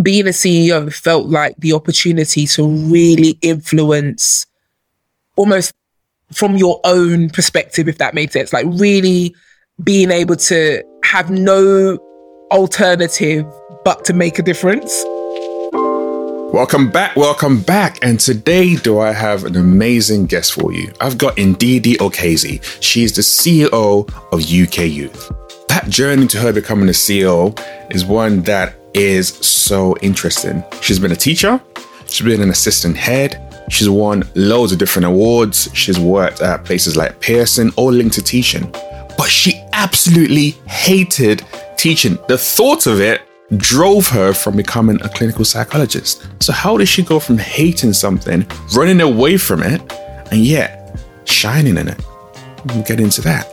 being a CEO felt like the opportunity to really influence almost from your own perspective, if that made sense. Like really being able to have no alternative but to make a difference. Welcome back, welcome back. And today, do I have an amazing guest for you? I've got Ndidi Okezie. She's the CEO of UK Youth. That journey to her becoming a CEO is one that is so interesting. She's been a teacher, she's been an assistant head, she's won loads of different awards, she's worked at places like Pearson, all linked to teaching. But she absolutely hated teaching. The thought of it drove her from becoming a clinical psychologist. So, how did she go from hating something, running away from it, and yet shining in it? We'll get into that.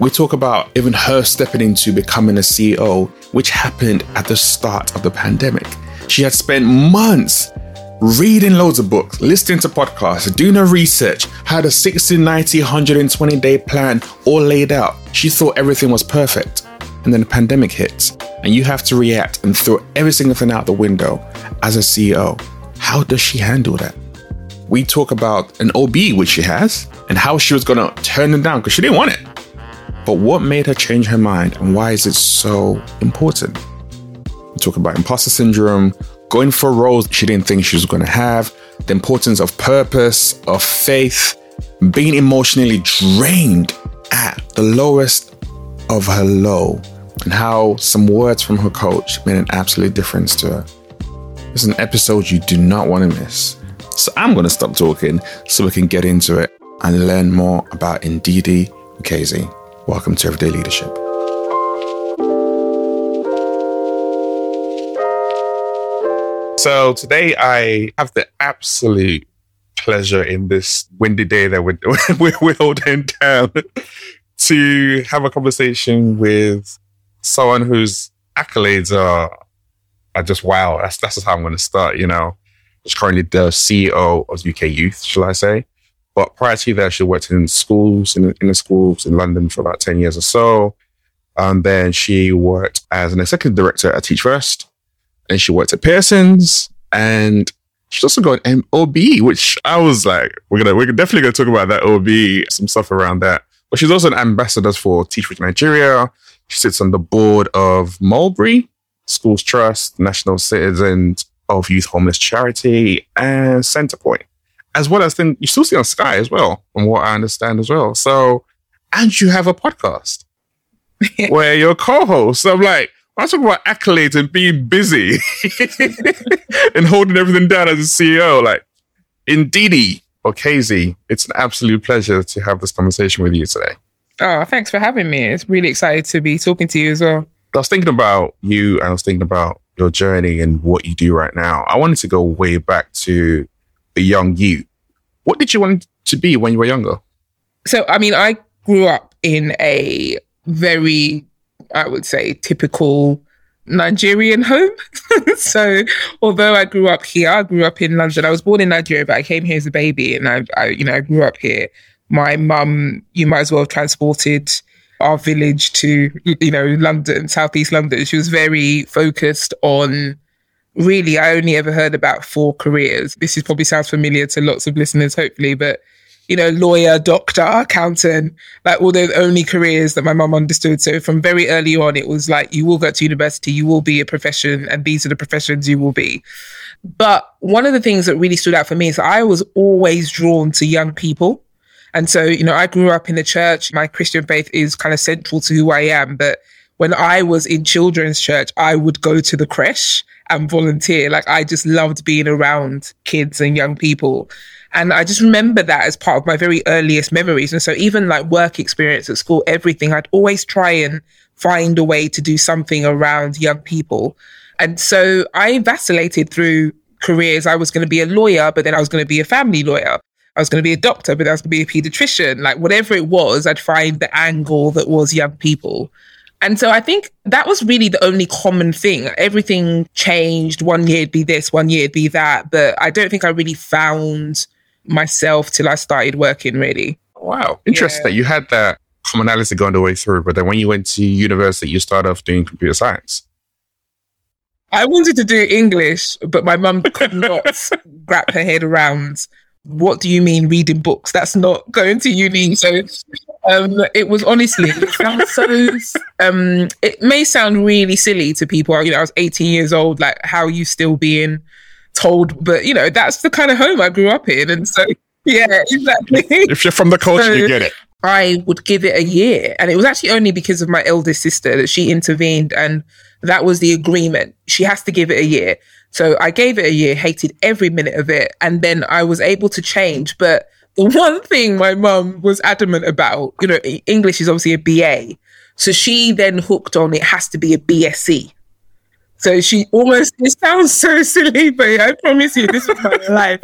We talk about even her stepping into becoming a CEO, which happened at the start of the pandemic. She had spent months reading loads of books, listening to podcasts, doing her research, had a 60, 90, 120 day plan all laid out. She thought everything was perfect. And then the pandemic hits, and you have to react and throw every single thing out the window as a CEO. How does she handle that? We talk about an OBE, which she has, and how she was going to turn it down because she didn't want it. But what made her change her mind, and why is it so important? We talk about imposter syndrome, going for roles she didn't think she was going to have, the importance of purpose, of faith, being emotionally drained at the lowest of her low and how some words from her coach made an absolute difference to her. It's an episode you do not want to miss. So I'm going to stop talking so we can get into it and learn more about Ndidi Okezie. Welcome to Everyday Leadership. So today I have the absolute pleasure in this windy day that we're, we're holding down to have a conversation with someone whose accolades are are just wow. That's that's just how I'm going to start. You know, she's currently the CEO of UK Youth, shall I say? But prior to that, she worked in schools in the schools in London for about ten years or so. And then she worked as an executive director at Teach First, and she worked at Pearson's, and she's also got an OBE, which I was like, we're gonna we're definitely gonna talk about that OBE, some stuff around that. But she's also an ambassador for Teach with Nigeria. She sits on the board of Mulberry Schools Trust, National Citizen Service Youth Homeless Charity, and Centrepoint, as well as then you still see on Sky as well, from what I understand as well. So, and you have a podcast where you're co-host. So I'm like, I talk about accolades and being busy and holding everything down as a CEO. Like, Ndidi, or Okezie, it's an absolute pleasure to have this conversation with you today. Oh, thanks for having me. It's really excited to be talking to you as well. I was thinking about you and I was thinking about your journey and what you do right now. I wanted to go way back to a young you. What did you want to be when you were younger? So, I mean, I grew up in a very, I would say, typical Nigerian home. so, although I grew up here, I grew up in London. I was born in Nigeria, but I came here as a baby, and I, I you know, I grew up here. My mum, you might as well have transported our village to, you know, London, southeast London. She was very focused on. Really, I only ever heard about four careers. This is probably sounds familiar to lots of listeners, hopefully, but you know, lawyer, doctor, accountant, like all the only careers that my mum understood. So from very early on, it was like, you will go to university, you will be a profession, and these are the professions you will be. But one of the things that really stood out for me is I was always drawn to young people. And so, you know, I grew up in the church. My Christian faith is kind of central to who I am. But when I was in children's church, I would go to the creche and volunteer. Like I just loved being around kids and young people. And I just remember that as part of my very earliest memories. And so even like work experience at school, everything, I'd always try and find a way to do something around young people. And so I vacillated through careers. I was going to be a lawyer, but then I was going to be a family lawyer. I was going to be a doctor, but I was going to be a pediatrician. Like whatever it was, I'd find the angle that was young people. And so I think that was really the only common thing. Everything changed. One year it'd be this, one year it'd be that. But I don't think I really found myself till I started working really. Wow. Interesting yeah. that you had that commonality going the way through, but then when you went to university, you started off doing computer science. I wanted to do English, but my mum could not wrap her head around what do you mean reading books? That's not going to uni. So um, it was honestly, it sounds so, um, it may sound really silly to people. You know, I was 18 years old, like how are you still being told, but you know, that's the kind of home I grew up in. And so, yeah, exactly. If you're from the culture, so, you get it. I would give it a year. And it was actually only because of my eldest sister that she intervened and that was the agreement. She has to give it a year. So I gave it a year, hated every minute of it. And then I was able to change. But the one thing my mum was adamant about, you know, English is obviously a BA. So she then hooked on it has to be a BSc. So she almost, it sounds so silly, but I promise you, this was my life.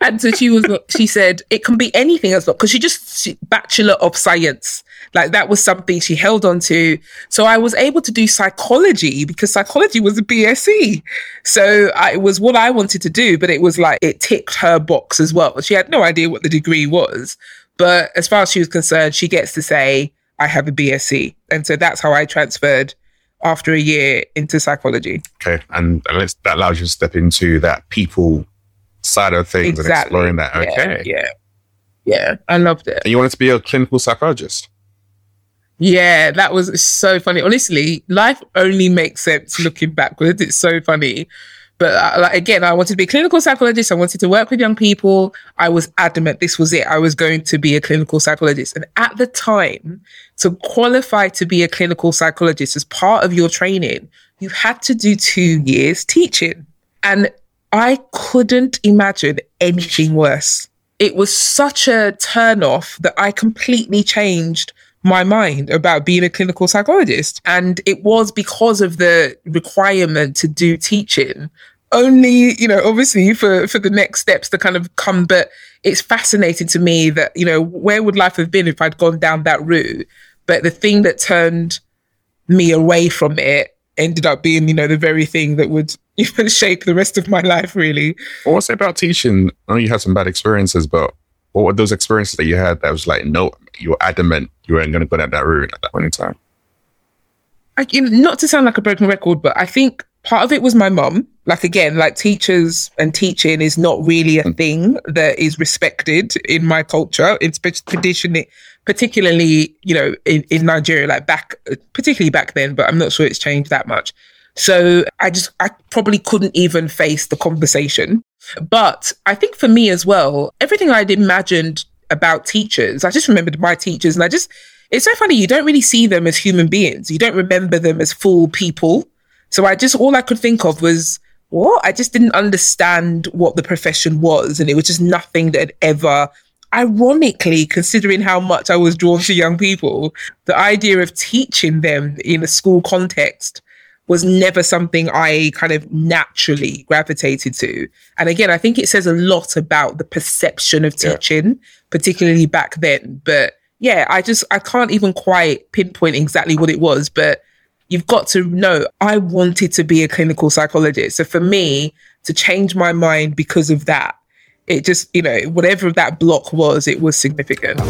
And so she was, she said, it can be anything as well, because she just, she, Bachelor of Science. Like that was something she held on to. So I was able to do psychology because psychology was a BSc. So I, it was what I wanted to do, but it was like, it ticked her box as well. She had no idea what the degree was. But as far as she was concerned, she gets to say, I have a BSc. And so that's how I transferred after a year into psychology. Okay. And, and that allows you to step into that people side of things exactly. and exploring that. Okay. Yeah, yeah. Yeah. I loved it. And you wanted to be a clinical psychologist? Yeah, that was so funny. Honestly, life only makes sense looking backwards. It's so funny. But uh, like, again, I wanted to be a clinical psychologist. I wanted to work with young people. I was adamant this was it. I was going to be a clinical psychologist. And at the time, to qualify to be a clinical psychologist as part of your training, you had to do two years teaching. And I couldn't imagine anything worse. It was such a turn off that I completely changed my mind about being a clinical psychologist. And it was because of the requirement to do teaching only, you know, obviously for, for the next steps to kind of come. But it's fascinating to me that, you know, where would life have been if I'd gone down that route? But the thing that turned me away from it ended up being, you know, the very thing that would even shape the rest of my life, really. Well, what's it about teaching? I know you had some bad experiences, but what were those experiences that you had that was like, no, you were adamant you weren't going to go down that route at that point in time? I, you know, not to sound like a broken record, but I think part of it was my mom. Like again, like teachers and teaching is not really a mm. thing that is respected in my culture. It's traditionally, particularly, you know, in, in Nigeria, like back, particularly back then, but I'm not sure it's changed that much. So I just, I probably couldn't even face the conversation. But I think for me as well, everything I'd imagined about teachers, I just remembered my teachers and I just, it's so funny. You don't really see them as human beings. You don't remember them as full people. So I just, all I could think of was, what? I just didn't understand what the profession was. And it was just nothing that ever, ironically, considering how much I was drawn to young people, the idea of teaching them in a school context was never something I kind of naturally gravitated to. And again, I think it says a lot about the perception of teaching, yeah. particularly back then. But yeah, I just, I can't even quite pinpoint exactly what it was, but you've got to know I wanted to be a clinical psychologist. So for me to change my mind because of that, it just, you know, whatever that block was, it was significant.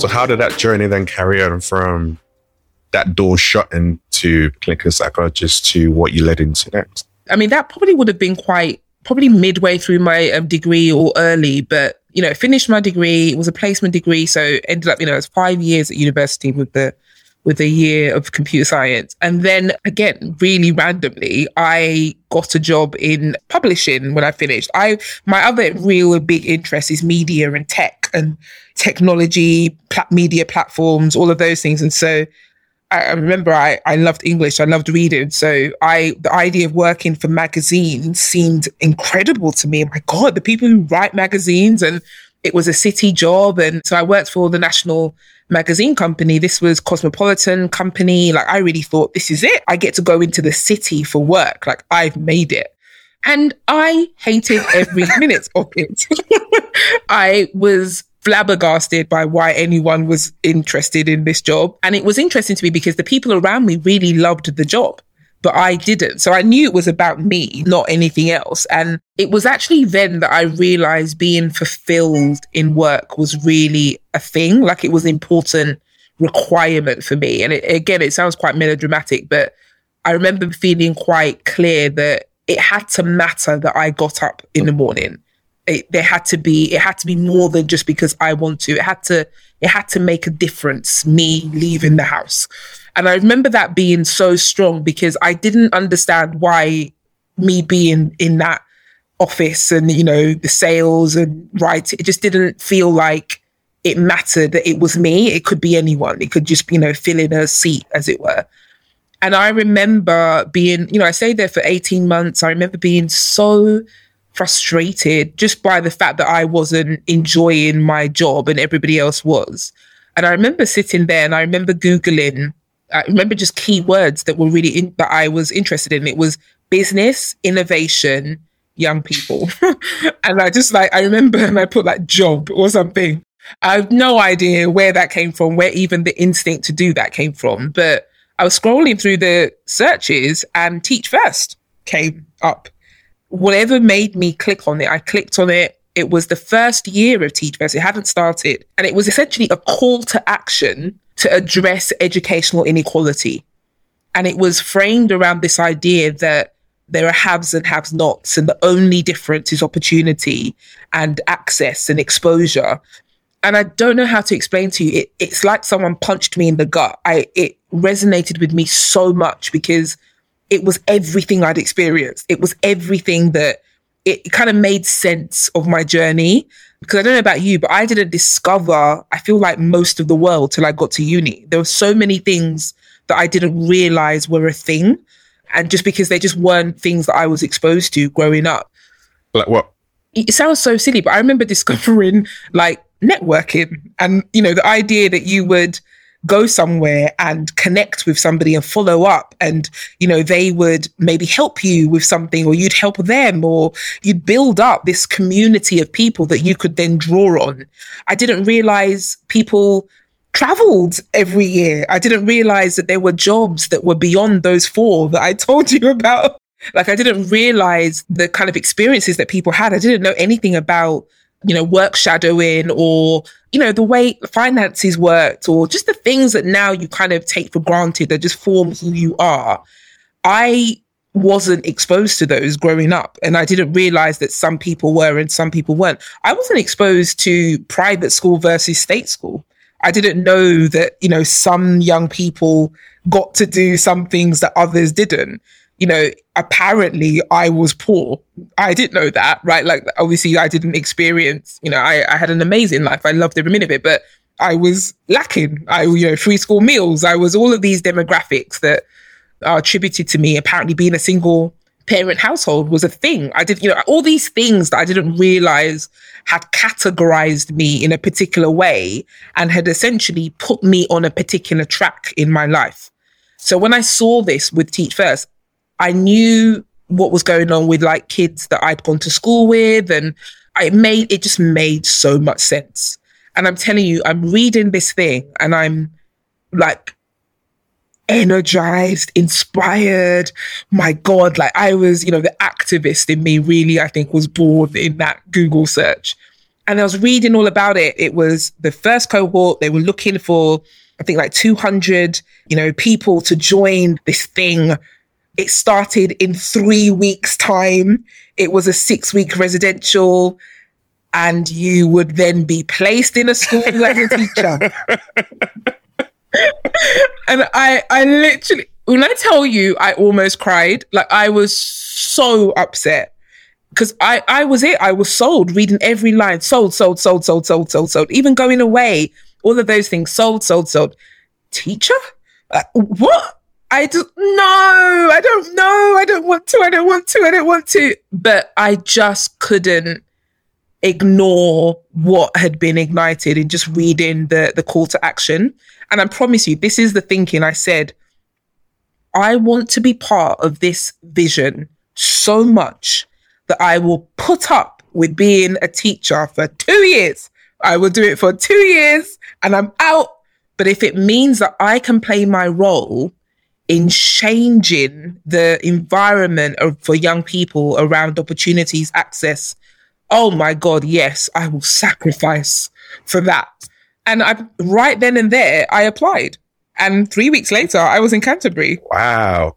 So how did that journey then carry on from that door shut into clinical psychologist to what you led into next? I mean, that probably would have been quite probably midway through my um, degree or early, but you know, finished my degree. It was a placement degree, so ended up, you know, it was five years at university with the with a year of computer science. And then again, really randomly, I got a job in publishing when I finished. I my other real big interest is media and tech and technology, plat- media platforms, all of those things. And so I remember I, I loved English. I loved reading. So I, the idea of working for magazines seemed incredible to me. My God, the people who write magazines and it was a city job. And so I worked for the national magazine company. This was Cosmopolitan company. Like I really thought this is it. I get to go into the city for work. Like I've made it. And I hated every minute of it. I was flabbergasted by why anyone was interested in this job. And it was interesting to me because the people around me really loved the job, but I didn't. So I knew it was about me, not anything else. And it was actually then that I realized being fulfilled in work was really a thing. Like it was an important requirement for me. And it, again, it sounds quite melodramatic, but I remember feeling quite clear that it had to matter that I got up in the morning. It, there had to be it had to be more than just because I want to. It had to it had to make a difference. Me leaving the house, and I remember that being so strong because I didn't understand why me being in that office and you know the sales and right it just didn't feel like it mattered that it was me. It could be anyone. It could just you know fill in a seat as it were. And i remember being you know i stayed there for 18 months. I remember being so frustrated just by the fact that i wasn't enjoying my job and everybody else was. And i remember sitting there and i remember googling i remember just key words that were really in, that i was interested in it was business innovation young people. and I just like, I remember and I put like job or something. I have no idea where that came from, where even the instinct to do that came from. But I was scrolling through the searches and Teach First came up. Whatever made me click on it, I clicked on it. It was the first year of Teach First. It hadn't started. And it was essentially a call to action to address educational inequality. And it was framed around this idea that there are haves and have nots, and the only difference is opportunity and access and exposure. And I don't know how to explain to you. It, it's like someone punched me in the gut. I it resonated with me so much because it was everything I'd experienced. It was everything that it kind of made sense of my journey. Because I don't know about you, but I didn't discover, I feel like most of the world till I got to uni. There were so many things that I didn't realize were a thing and just because they just weren't things that I was exposed to growing up. Like what? It sounds so silly, but I remember discovering like networking and, you know, the idea that you would go somewhere and connect with somebody and follow up and you know they would maybe help you with something or you'd help them or you'd build up this community of people that you could then draw on i didn't realize people traveled every year. I didn't realize that there were jobs that were beyond those four that I told you about. Like I didn't realize the kind of experiences that people had. I didn't know anything about, you know, work shadowing or, you know, the way finances worked or just the things that now you kind of take for granted that just form who you are. I wasn't exposed to those growing up and I didn't realize that some people were and some people weren't. I wasn't exposed to private school versus state school. I didn't know that, you know, some young people got to do some things that others didn't. You know, apparently I was poor. I didn't know that, right? Like, obviously, I didn't experience, you know, I, I had an amazing life. I loved every minute of it, but I was lacking. I, you know, free school meals. I was all of these demographics that are attributed to me. Apparently, being a single parent household was a thing. I did, you know, all these things that I didn't realize had categorized me in a particular way and had essentially put me on a particular track in my life. So when I saw this with Teach First, I knew what was going on with like kids that I'd gone to school with and I made, it just made so much sense. And I'm telling you, I'm reading this thing and I'm like energized, inspired. My God, like I was, you know, the activist in me really, I think, was born in that Google search. And I was reading all about it. It was the first cohort. They were looking for, I think, like 200, you know, people to join this thing. It started in three weeks' time. It was a six week residential and you would then be placed in a school as a teacher. and I, I literally, when I tell you, I almost cried. Like I was so upset because I, I was it. I was sold, reading every line, sold, sold, sold, sold, sold, sold, sold. Even going away, all of those things, sold, sold, sold. Teacher, uh, what? I just no, I don't know. I don't want to. I don't want to. I don't want to. But I just couldn't ignore what had been ignited in just reading the the call to action. And I promise you, this is the thinking I said. I want to be part of this vision so much that I will put up with being a teacher for two years. I will do it for two years and I'm out. But if it means that I can play my role in changing the environment of, for young people around opportunities, access, oh my God, yes, I will sacrifice for that. And I, right then and there, I applied. And three weeks later, I was in Canterbury. Wow.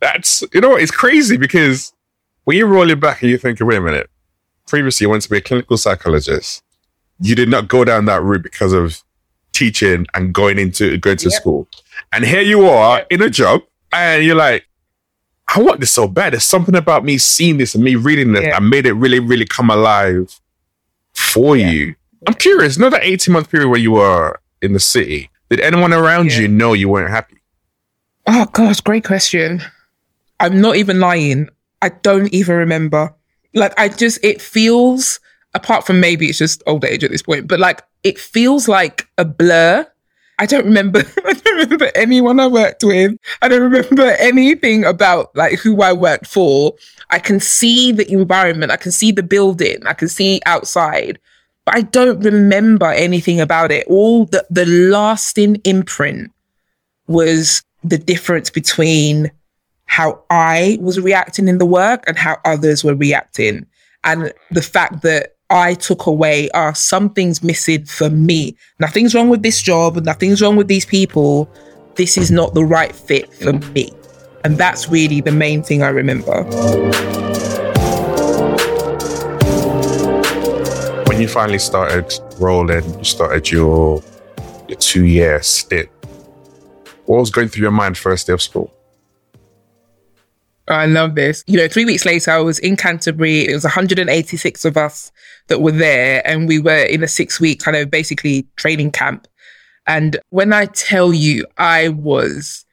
That's, you know what? It's crazy because when you roll it back and you think, wait a minute, previously you wanted to be a clinical psychologist. You did not go down that route because of teaching and going into going to yep. school. And here you are in a job and you're like, I want this so bad. There's something about me seeing this and me reading this. I made it really, really come alive for yeah. you. I'm curious, not that 18 month period where you were in the city, did anyone around you know you weren't happy? Oh gosh, great question. I'm not even lying. I don't even remember. Like I just it feels apart from maybe it's just old age at this point, but like it feels like a blur. I don't remember I don't remember anyone I worked with. I don't remember anything about like who I worked for. I can see the environment, I can see the building, I can see outside, but I don't remember anything about it. All the the lasting imprint was the difference between how I was reacting in the work and how others were reacting. And the fact that I took away are something's missing for me. Nothing's wrong with this job, nothing's wrong with these people. This is not the right fit for me. And that's really the main thing I remember. When you finally started rolling, you started your, your two year stint, what was going through your mind first day of school? I love this. You know, three weeks later, I was in Canterbury. It was 186 of us that were there, and we were in a six week kind of basically training camp. And when I tell you, I was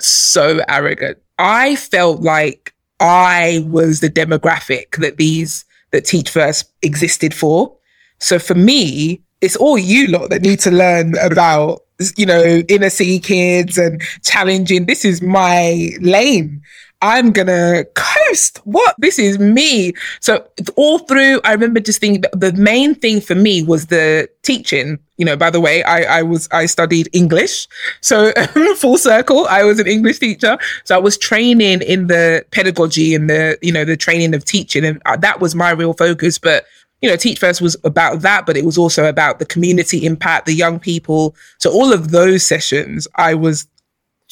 so arrogant. I felt like I was the demographic that these, that Teach First existed for. So for me, it's all you lot that need to learn about, you know, inner city kids and challenging. This is my lane. I'm gonna coast. What? This is me. So all through, I remember just thinking the main thing for me was the teaching. You know, by the way, I, I was, I studied English. So full circle, I was an English teacher. So I was training in the pedagogy and the, you know, the training of teaching. And uh, that was my real focus. But you know, Teach First was about that, but it was also about the community impact, the young people. So all of those sessions, I was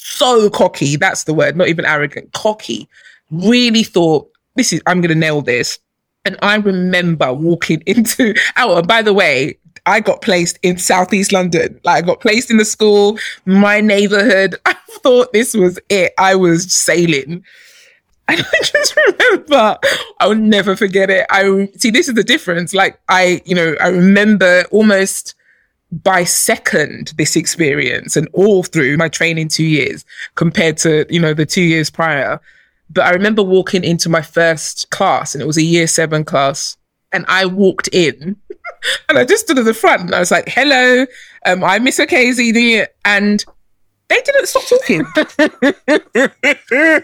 so cocky. That's the word, not even arrogant, cocky. Really thought, this is, I'm going to nail this. And I remember walking into, oh, by the way, I got placed in Southeast London. Like I got placed in the school, my neighborhood. I thought this was it. I was sailing. And I just remember, I'll never forget it. I see, this is the difference. Like I, you know, I remember almost by second this experience and all through my training two years compared to, you know, the two years prior. But I remember walking into my first class and it was a year seven class. And I walked in and I just stood at the front and I was like, hello, um, I'm Miss Okezie. And they didn't stop talking.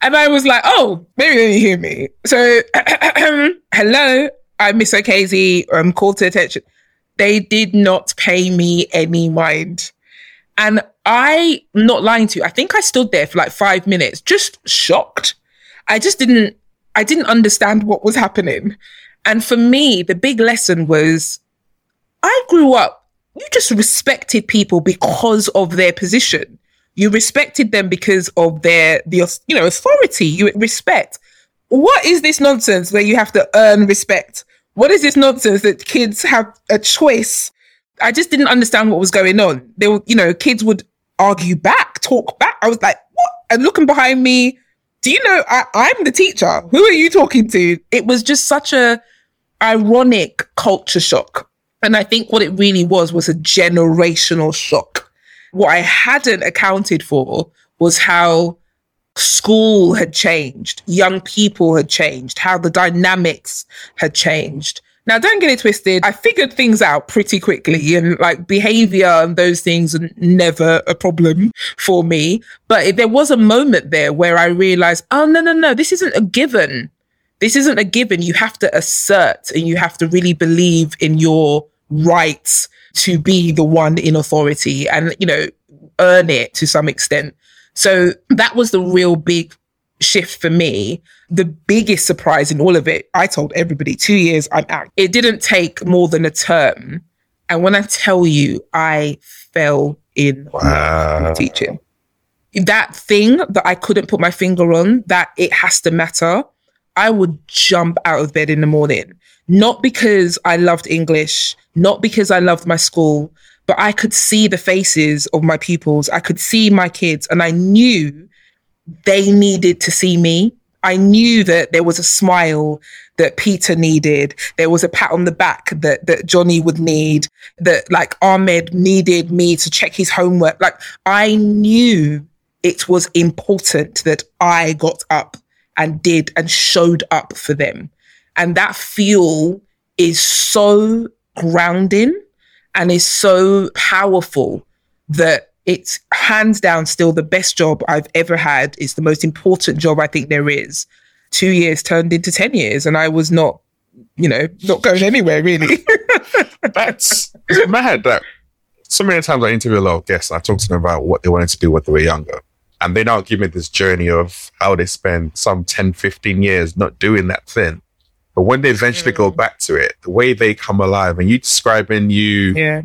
and I was like, oh, maybe they didn't hear me. So, hello, I'm Miss Okezie. I'm called to attention. They did not pay me any mind. And I, not lying to you, I think I stood there for like five minutes, just shocked. I just didn't, I didn't understand what was happening. And for me, the big lesson was I grew up, you just respected people because of their position. You respected them because of their, the, you know, authority, you respect. What is this nonsense where you have to earn respect what is this nonsense that kids have a choice? I just didn't understand what was going on. They were, you know, kids would argue back, talk back. I was like, what? And looking behind me, do you know, I, I'm the teacher. Who are you talking to? It was just such a ironic culture shock. And I think what it really was was a generational shock. What I hadn't accounted for was how school had changed, young people had changed, how the dynamics had changed. Now, don't get it twisted. I figured things out pretty quickly and like behavior and those things are never a problem for me. But there was a moment there where I realized, oh, no, no, no, this isn't a given. This isn't a given. You have to assert and you have to really believe in your rights to be the one in authority and, you know, earn it to some extent. So that was the real big shift for me. The biggest surprise in all of it, I told everybody two years I'm out. It didn't take more than a term And when I tell you, I fell in Wow. teaching. That thing that I couldn't put my finger on, that it has to matter, I would jump out of bed in the morning. Not because I loved English, not because I loved my school, but I could see the faces of my pupils. I could see my kids, and I knew they needed to see me. I knew that there was a smile that Peter needed. There was a pat on the back that, that Johnny would need, that like Ahmed needed me to check his homework. Like I knew it was important that I got up and did and showed up for them. And that fuel is so grounding and is so powerful that it's hands down still the best job I've ever had. It's the most important job I think there is. Two years turned into 10 years, and I was not, you know, not going anywhere really. That's mad that so many times I interview a lot of guests I talk to them about what they wanted to do when they were younger. And they now give me this journey of how they spend some 10, 15 years not doing that thing. But when they eventually go mm. back to it, the way they come alive and you describing you yeah.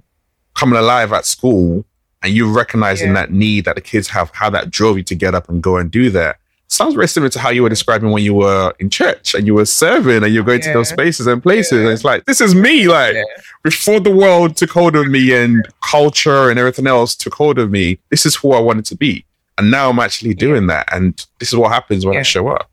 coming alive at school and you recognizing Yeah. that need that the kids have, how that drove you to get up and go and do that. Sounds very similar to how you were describing when you were in church and you were serving and you're going to those spaces and places. Yeah. And it's like, this is me. Like, Yeah. before the world took hold of me and culture and everything else took hold of me, this is who I wanted to be. And now I'm actually doing that. And this is what happens when I show up.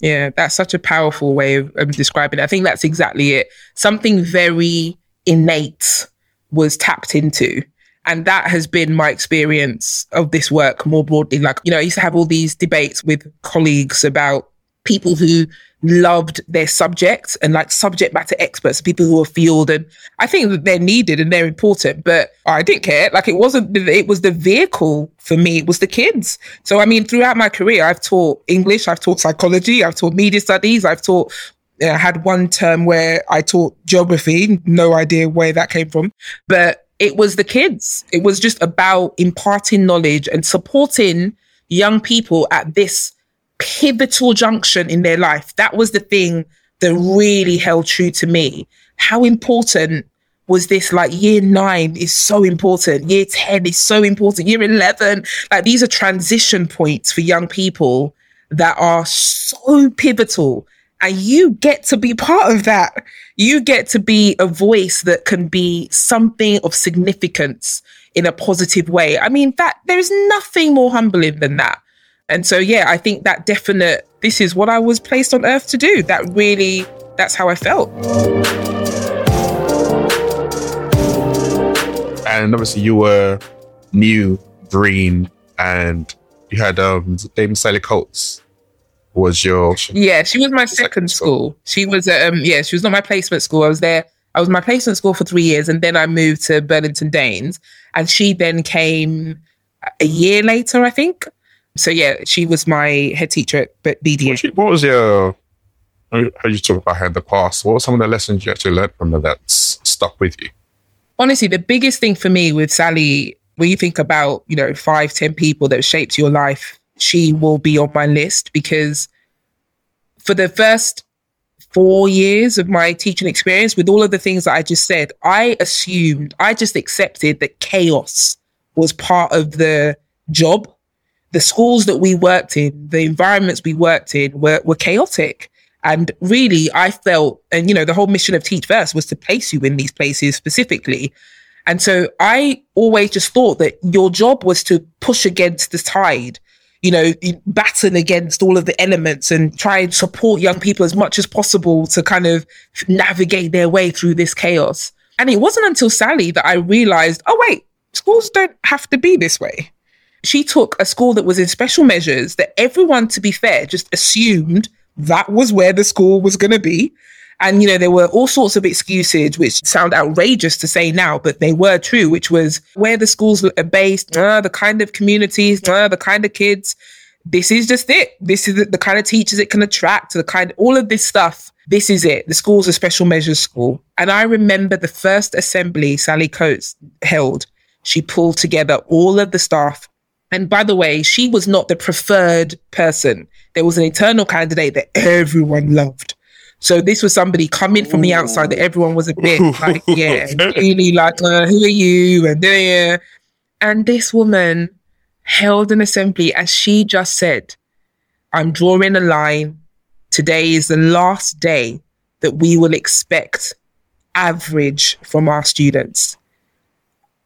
Yeah, that's such a powerful way of, of describing it. I think that's exactly it. Something very innate was tapped into. And that has been my experience of this work more broadly. Like, you know, I used to have all these debates with colleagues about people who loved their subject and like subject matter experts, people who are field. And I think that they're needed and they're important, but I didn't care. Like it wasn't, it was the vehicle for me. It was the kids. So, I mean, throughout my career, I've taught English, I've taught psychology, I've taught media studies, I've taught I had one term where I taught geography, no idea where that came from, but it was the kids. It was just about imparting knowledge and supporting young people at this pivotal junction in their life. That was the thing that really held true to me. How important was this? Like year nine is so important. Year 10 is so important. Year 11, like these are transition points for young people that are so pivotal. And you get to be part of that. You get to be a voice that can be something of significance in a positive way. I mean, that there is nothing more humbling than that. And so, yeah, I think that definite, this is what I was placed on earth to do. That really, that's how I felt. And obviously you were new, green, and you had um Dame Sally Coates was your Yeah, she was my Second second school. school. She was, um, yeah, she was not my placement school. I was there. I was my placement school for three years, and then I moved to Burlington Danes, and she then came a year later, I think. So yeah, she was my head teacher at BDA. What, was your how you talk about her in the past? What were some of the lessons you actually learned from her that's stuck with you? honestly, the biggest thing for me with Sally, when you think about, you know, five, ten people that shaped your life, she will be on my list because for the first four years of my teaching experience, with all of the things that I just said, I assumed, I just accepted that chaos was part of the job. The schools that we worked in, the environments we worked in were, were chaotic. And really, I felt, and you know, the whole mission of Teach First was to place you in these places specifically. And so I always just thought that your job was to push against the tide, you know, battle against all of the elements and try and support young people as much as possible to kind of navigate their way through this chaos. And it wasn't until Sally that I realized, oh, wait, schools don't have to be this way. She took a school that was in special measures that everyone, to be fair, just assumed that was where the school was going to be. And, you know, there were all sorts of excuses, which sound outrageous to say now, but they were true, which was where the schools are based, uh, the kind of communities, uh, the kind of kids. This is just it. This is the, the kind of teachers it can attract, the kind, all of this stuff. This is it. The school's a special measures school. And I remember the first assembly Sally Coates held. She pulled together all of the staff and by the way, she was not the preferred person. There was an internal candidate that everyone loved. So this was somebody coming from the outside that everyone was a bit like, yeah, really like, uh, who are you? And there, and this woman held an assembly and she just said, I'm drawing a line. Today is the last day that we will expect average from our students.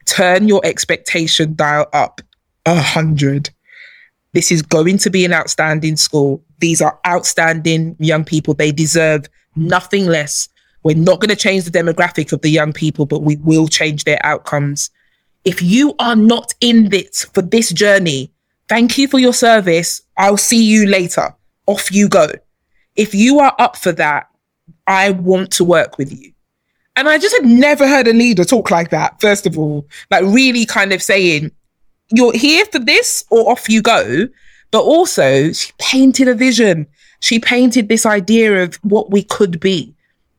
Turn your expectation dial up a hundred. This is going to be an outstanding school. These are outstanding young people. They deserve nothing less. We're not going to change the demographic of the young people, but we will change their outcomes. If you are not in this for this journey, thank you for your service. I'll see you later. Off you go. If you are up for that, I want to work with you. And I just had never heard a leader talk like that, first of all, like really kind of saying, you're here for this or off you go. But also, she painted a vision. She painted this idea of what we could be.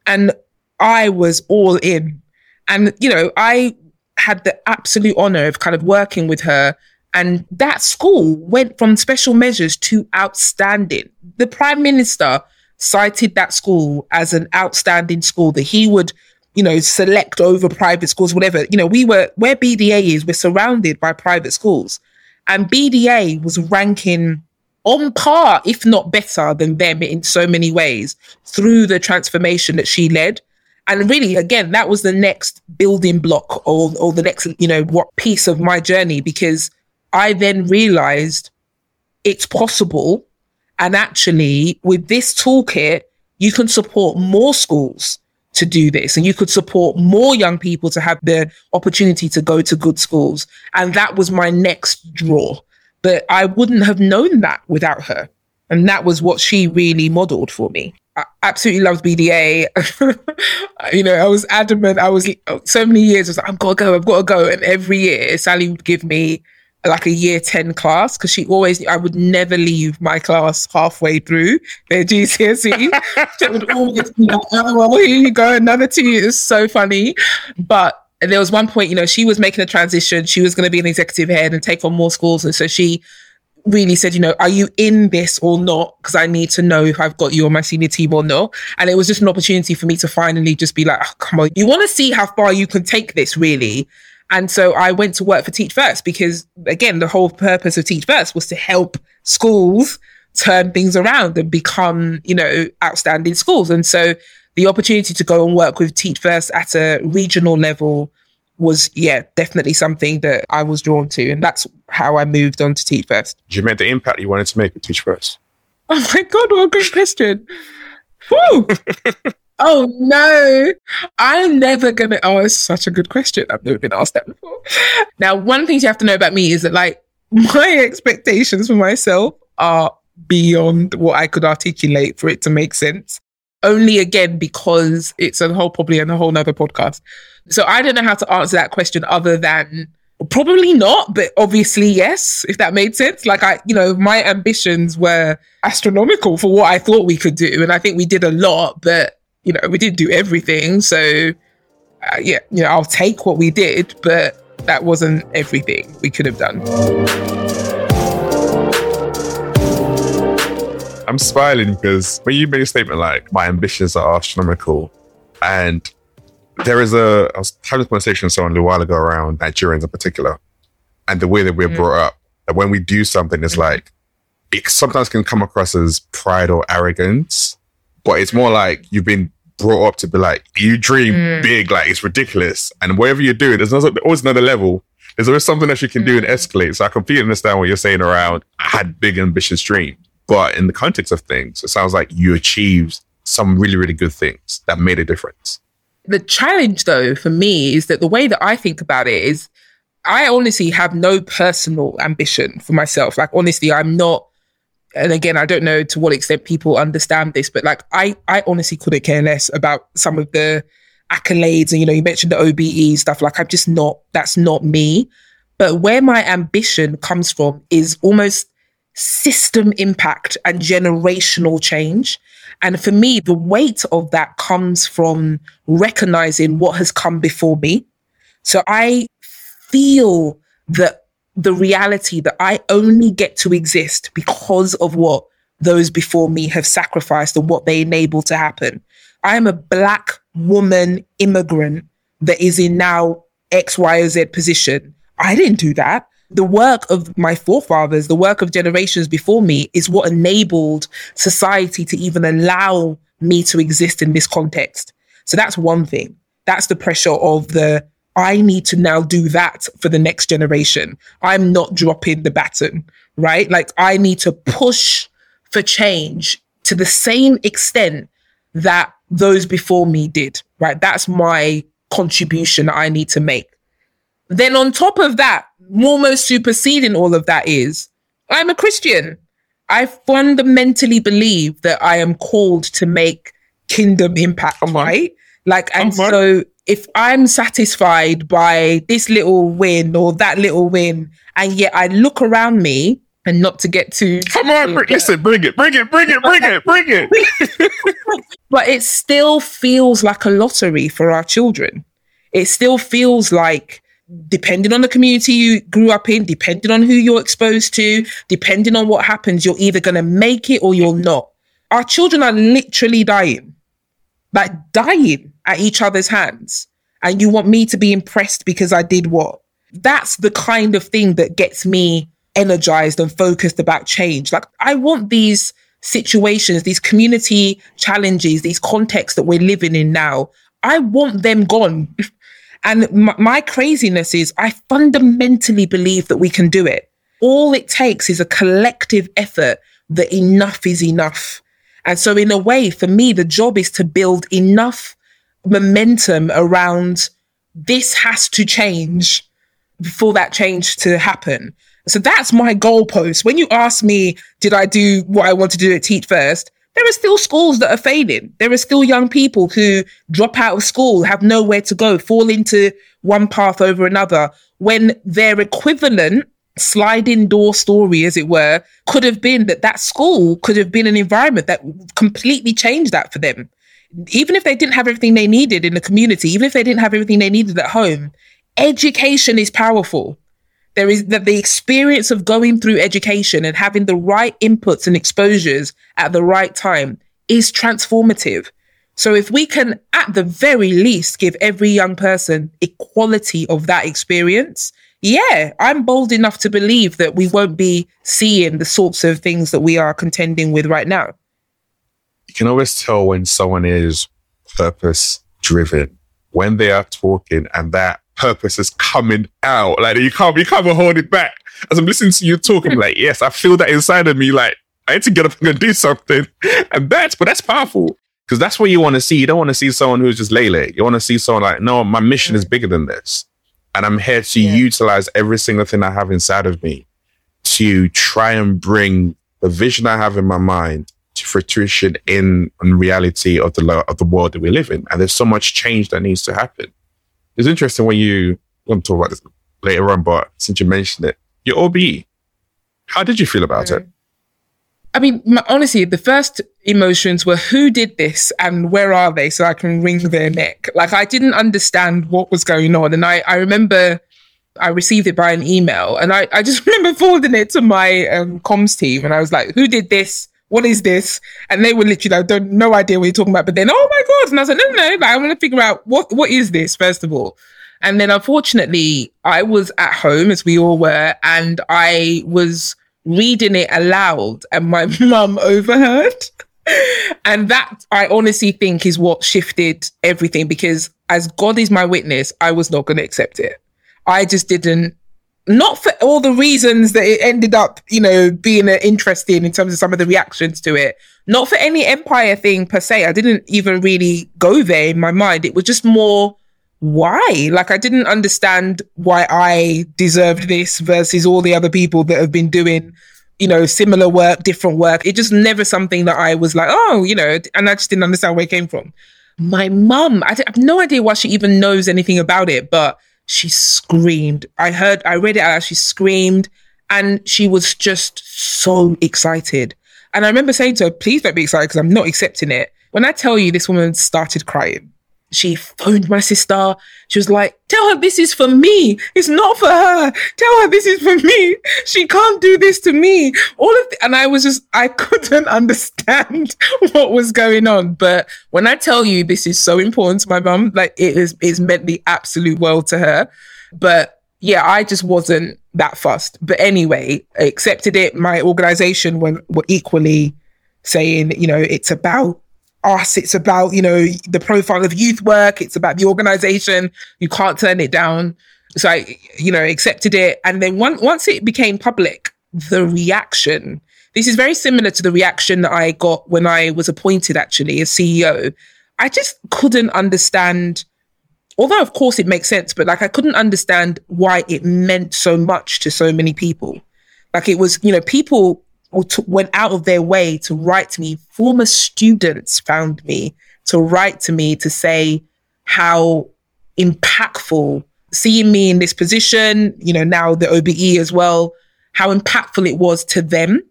And I was all in. And, you know, I had the absolute honor of kind of working with her. And that school went from special measures to outstanding. The prime minister cited that school as an outstanding school that he would you know, select over private schools, whatever. You know, we were where BDA is, we're surrounded by private schools. And BDA was ranking on par, if not better than them in so many ways through the transformation that she led. And really, again, that was the next building block or, or the next, you know, what piece of my journey, because I then realized it's possible. And actually, with this toolkit, you can support more schools to do this and you could support more young people to have the opportunity to go to good schools. And that was my next draw. But I wouldn't have known that without her. And that was what she really modeled for me. I absolutely loved BDA. you know, I was adamant. I was so many years, I was like, I've got to go, I've got to go. And every year, Sally would give me like a year 10 class because she always I would never leave my class halfway through their GCSE. she would always be like, oh, well, here you go, another two years. So funny. But there was one point, you know, she was making a transition. She was going to be an executive head and take on more schools. And so she really said, you know, are you in this or not? Because I need to know if I've got you on my senior team or not. And it was just an opportunity for me to finally just be like, oh, come on, you want to see how far you can take this, really. And so I went to work for Teach First because again, the whole purpose of Teach First was to help schools turn things around and become, you know, outstanding schools. And so the opportunity to go and work with Teach First at a regional level was, yeah, definitely something that I was drawn to. And that's how I moved on to Teach First. Did you make the impact you wanted to make with Teach First? Oh my God, what a great question. Woo! Oh no, I'm never gonna. Oh, it's such a good question. I've never been asked that before. Now, one thing you have to know about me is that like my expectations for myself are beyond what I could articulate for it to make sense. Only again because it's a whole probably in a whole nother podcast. So I don't know how to answer that question other than probably not, but obviously yes, if that made sense. Like I, you know, my ambitions were astronomical for what I thought we could do, and I think we did a lot, but you know, we didn't do everything. So, uh, yeah, you know, I'll take what we did, but that wasn't everything we could have done. I'm smiling because when you made a statement like, my ambitions are astronomical, and there is a, I was having this conversation with someone a while ago around Nigerians in particular, and the way that we're mm. brought up, that when we do something, it's like, it sometimes can come across as pride or arrogance but it's more like you've been brought up to be like, you dream mm. big, like it's ridiculous. And whatever you're doing, there's always another level. There's always something that you can mm. do and mm. escalate. So I completely understand what you're saying around, I had big ambitious dreams. But in the context of things, it sounds like you achieved some really, really good things that made a difference. The challenge, though, for me is that the way that I think about it is I honestly have no personal ambition for myself. Like, honestly, I'm not and again, I don't know to what extent people understand this, but like I, I honestly couldn't care less about some of the accolades and you know, you mentioned the OBE stuff. Like I'm just not, that's not me. But where my ambition comes from is almost system impact and generational change. And for me, the weight of that comes from recognizing what has come before me. So I feel that the reality that I only get to exist because of what those before me have sacrificed and what they enable to happen. I am a black woman immigrant that is in now X, Y, or Z position. I didn't do that. The work of my forefathers, the work of generations before me is what enabled society to even allow me to exist in this context. So that's one thing. That's the pressure of the, I need to now do that for the next generation. I'm not dropping the baton, right? Like I need to push for change to the same extent that those before me did, right? That's my contribution that I need to make. Then on top of that, almost superseding all of that is I'm a Christian. I fundamentally believe that I am called to make kingdom impact, right? Like, and so if I'm satisfied by this little win or that little win, and yet I look around me and not to get too come on, bring, listen, bring it, bring it, bring it, bring it, bring it. but it still feels like a lottery for our children. It still feels like depending on the community you grew up in, depending on who you're exposed to, depending on what happens, you're either going to make it or you're not. Our children are literally dying, like dying at each other's hands. And you want me to be impressed because I did what? That's the kind of thing that gets me energized and focused about change. Like I want these situations, these community challenges, these contexts that we're living in now. I want them gone. And my, my craziness is I fundamentally believe that we can do it. All it takes is a collective effort that enough is enough. And so in a way, for me, the job is to build enough momentum around this has to change for that change to happen. So that's my goalpost. When you ask me, did I do what I want to do at Teach First? there are still schools that are failing. There are still young people who drop out of school, have nowhere to go, fall into one path over another, when their equivalent sliding door story, as it were, could have been that that school could have been an environment that completely changed that for them. Even if they didn't have everything they needed in the community, even if they didn't have everything they needed at home, education is powerful. There is that the experience of going through education and having the right inputs and exposures at the right time is transformative. So if we can, at the very least, give every young person equality of that experience, yeah, I'm bold enough to believe that we won't be seeing the sorts of things that we are contending with right now. You can always tell when someone is purpose driven when they are talking and that purpose is coming out. Like you can't, you can't hold it back. As I'm listening to you talk, I'm like, yes, I feel that inside of me. Like I need to get up and do something. And that's, but that's powerful because that's what you want to see. You don't want to see someone who's just lele. You want to see someone like, no, my mission is bigger than this. And I'm here to yeah. utilize every single thing I have inside of me to try and bring the vision I have in my mind to fruition in, in reality of the of the world that we live in. And there's so much change that needs to happen. It's interesting when you want to talk about this later on, but since you mentioned it, your OBE, how did you feel about it? I mean, my, honestly, the first emotions were who did this and where are they so I can wring their neck. Like I didn't understand what was going on. And I, I remember I received it by an email and I, I just remember forwarding it to my um, comms team and I was like, who did this? What is this? And they were literally like, don't, no idea what you're talking about. But then, oh my God. And I was like, no, no, no, I want to figure out what, what is this, first of all? And then unfortunately, I was at home as we all were, and I was reading it aloud and my mum overheard. and that I honestly think is what shifted everything because as God is my witness, I was not going to accept it. I just didn't not for all the reasons that it ended up, you know, being interesting in terms of some of the reactions to it. Not for any empire thing per se. I didn't even really go there in my mind. It was just more why? Like I didn't understand why I deserved this versus all the other people that have been doing, you know, similar work, different work. It just never something that I was like, oh, you know, and I just didn't understand where it came from. My mum, I have no idea why she even knows anything about it, but she screamed. I heard, I read it out. She screamed and she was just so excited. And I remember saying to her, please don't be excited because I'm not accepting it. When I tell you this woman started crying, she phoned my sister. She was like, tell her this is for me. It's not for her. Tell her this is for me. She can't do this to me. All of, the, and I was just, I couldn't understand what was going on. But when I tell you this is so important to my mum, like it is, it's meant the absolute world to her. But yeah, I just wasn't that fussed. But anyway, I accepted it. My organization were, were equally saying, you know, it's about us. It's about, you know, the profile of youth work. It's about the organization. You can't turn it down. So I, you know, accepted it. And then one, once it became public, the reaction, this is very similar to the reaction that I got when I was appointed actually as CEO. I just couldn't understand, although of course it makes sense, but like I couldn't understand why it meant so much to so many people. Like it was, you know, people or to, went out of their way to write to me. Former students found me to write to me to say how impactful seeing me in this position, you know, now the OBE as well, how impactful it was to them.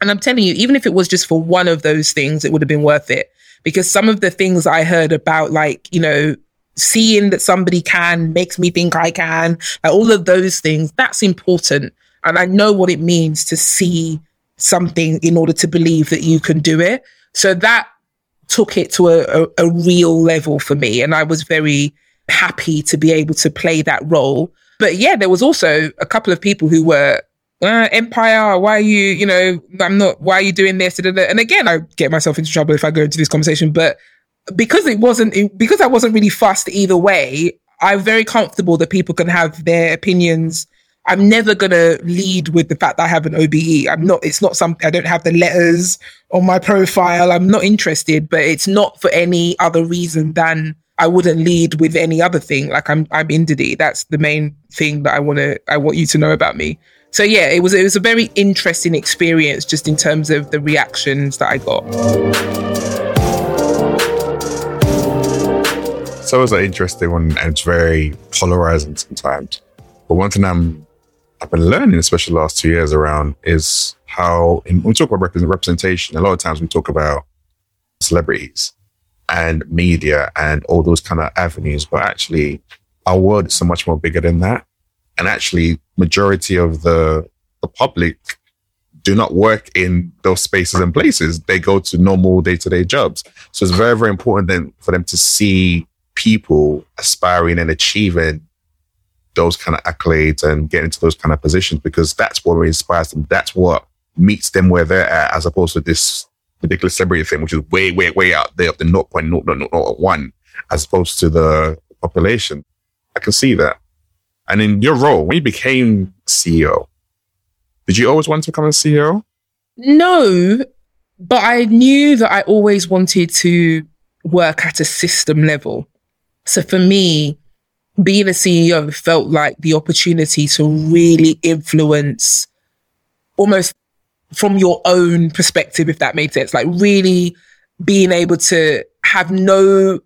And I'm telling you, even if it was just for one of those things, it would have been worth it. Because some of the things I heard about, like, you know, seeing that somebody can makes me think I can, like all of those things, that's important. And I know what it means to see something in order to believe that you can do it. So that took it to a, a, a real level for me. And I was very happy to be able to play that role. But yeah, there was also a couple of people who were uh, Empire, why are you, you know, I'm not, why are you doing this? And again, I get myself into trouble if I go into this conversation, but because it wasn't, because I wasn't really fussed either way, I'm very comfortable that people can have their opinions I'm never gonna lead with the fact that I have an OBE. I'm not. It's not something. I don't have the letters on my profile. I'm not interested. But it's not for any other reason than I wouldn't lead with any other thing. Like I'm. I'm Ndidi. That's the main thing that I want to. I want you to know about me. So yeah, it was. It was a very interesting experience, just in terms of the reactions that I got. So it's an interesting one, and it's very polarizing sometimes. But one thing I'm I've been learning, especially the last two years, around is how in, when we talk about representation, a lot of times we talk about celebrities and media and all those kind of avenues, but actually our world is so much more bigger than that. And actually, majority of the the public do not work in those spaces and places. They go to normal day to day jobs. So it's very, very important then for them to see people aspiring and achieving those kind of accolades and get into those kind of positions because that's what inspires them. That's what meets them where they're at, as opposed to this ridiculous celebrity thing, which is way, way, way out there of the 0.001, as opposed to the population. I can see that. And in your role, when you became CEO, did you always want to become a CEO? No, but I knew that I always wanted to work at a system level. So for me, being a CEO felt like the opportunity to really influence almost from your own perspective, if that made sense, like really being able to have no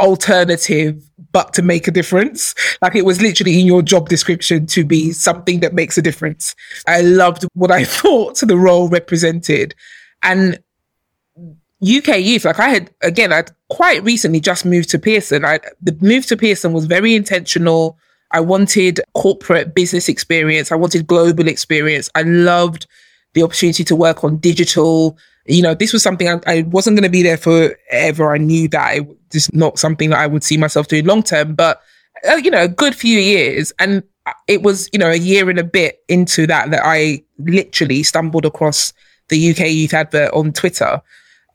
alternative but to make a difference. Like it was literally in your job description to be something that makes a difference. I loved what I thought the role represented. And UK youth, like I had, again, I'd quite recently just moved to Pearson. I, the move to Pearson was very intentional. I wanted corporate business experience. I wanted global experience. I loved the opportunity to work on digital. You know, this was something I, I wasn't going to be there forever. I knew that it was not something that I would see myself doing long term, but uh, you know, a good few years. And it was, you know, a year and a bit into that that I literally stumbled across the UK youth advert on Twitter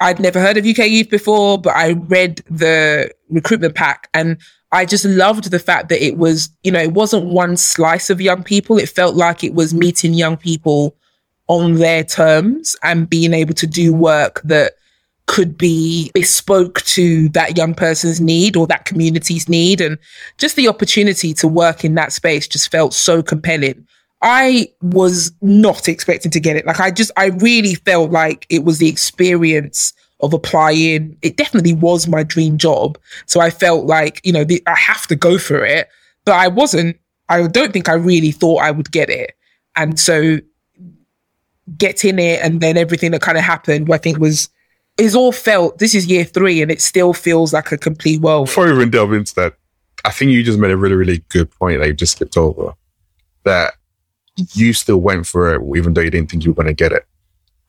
I'd never heard of UK Youth before, but I read the recruitment pack and I just loved the fact that it was, you know, it wasn't one slice of young people. It felt like it was meeting young people on their terms and being able to do work that could be bespoke to that young person's need or that community's need. And just the opportunity to work in that space just felt so compelling. I was not expecting to get it. Like I just, I really felt like it was the experience of applying. It definitely was my dream job. So I felt like, you know, the, I have to go for it, but I wasn't, I don't think I really thought I would get it. And so getting it and then everything that kind of happened, I think was, is all felt. This is year three, and it still feels like a complete world. Before we even delve into that, I think you just made a really, really good point that you just skipped over. That you still went for it, even though you didn't think you were going to get it.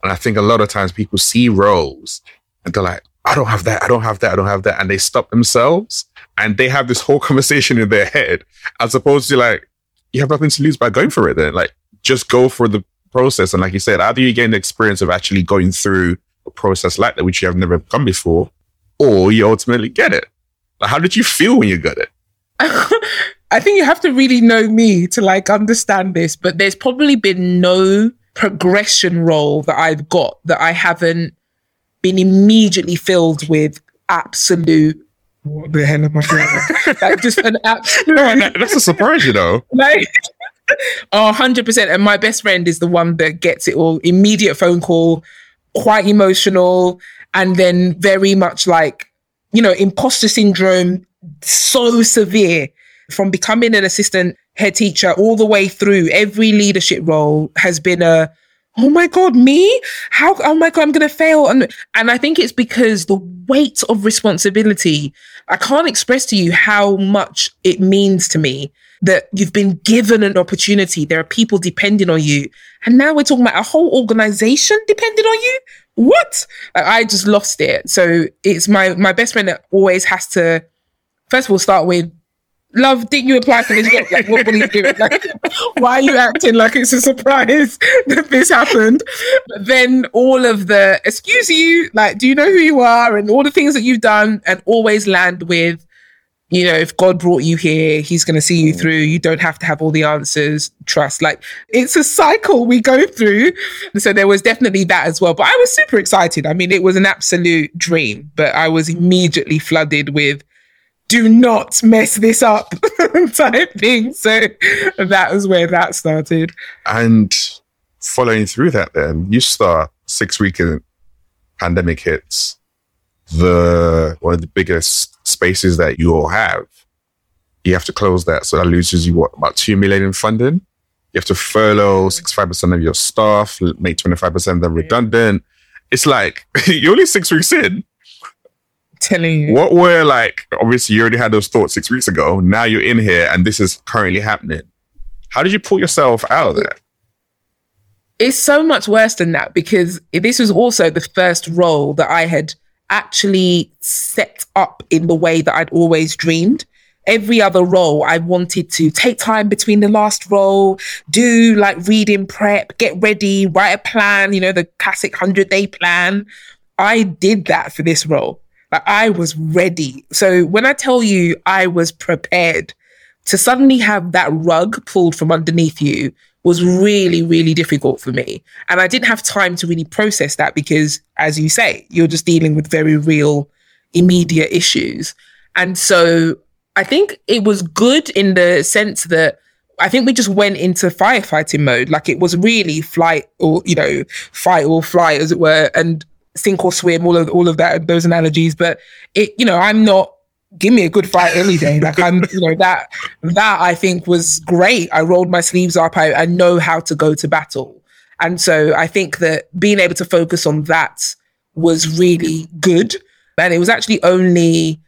And I think a lot of times people see roles and they're like, I don't have that, I don't have that, I don't have that. And they stop themselves and they have this whole conversation in their head as opposed to like, you have nothing to lose by going for it then. Like, just go for the process. And like you said, either you gain the experience of actually going through a process like that, which you have never done before, or you ultimately get it. Like, how did you feel when you got it? I think you have to really know me to like understand this, but there's probably been no progression role that I've got that I haven't been immediately filled with absolute what the hell am I feeling? like just an absolute no, that's a surprise, you know. Like oh, 100%. And my best friend is the one that gets it all. Immediate phone call, quite emotional, and then very much like, you know, imposter syndrome, so severe from becoming an assistant head teacher all the way through every leadership role has been a oh my god me? How oh my god i'm to fail. And and i think it's because the weight of responsibility i can't express to you how much it means to me that you've been given an opportunity. There are people depending on you. And now we're talking about a whole organization depending on you? What? I just lost it. So it's my my best friend that always has to first of all start with love, didn't you apply for this job? Like, what, what are you doing? Like, why are you acting like it's a surprise that this happened? But then all of the excuse you, like, do you know who you are? And all the things that you've done and always land with, you know, if God brought you here, he's going to see you mm. through. You don't have to have all the answers. Trust. Like, it's a cycle we go through. So there was definitely that as well. But I was super excited. I mean, it was an absolute dream, but I was immediately flooded with, do not mess this up type thing. So that was where that started. And following through that, then you start six week pandemic hits. The one of the biggest spaces that you all have, you have to close that. So that loses you what about two million in funding. You have to furlough mm-hmm. 65% of your staff, make 25% of them redundant. It's like you're only six weeks in telling you. What were like, obviously, you already had those thoughts six weeks ago. Now you're in here and this is currently happening. How did you pull yourself out of that? It's so much worse than that because this was also the first role that I had actually set up in the way that I'd always dreamed. Every other role, I wanted to take time between the last role, do like reading prep, get ready, write a plan, you know, the classic 100 day plan. I did that for this role. Like I was ready. So when I tell you I was prepared to suddenly have that rug pulled from underneath you was really, really difficult for me. And I didn't have time to really process that because, as you say, you're just dealing with very real, immediate issues. And so I think it was good in the sense that I think we just went into firefighting mode. Like it was really flight or, you know, fight or flight, as it were. And sink or swim, all of all of that those analogies. But it, you know, I'm not give me a good fight any day. Like I'm, you know, that that I think was great. I rolled my sleeves up. I, I know how to go to battle. And so I think that being able to focus on that was really good. And it was actually only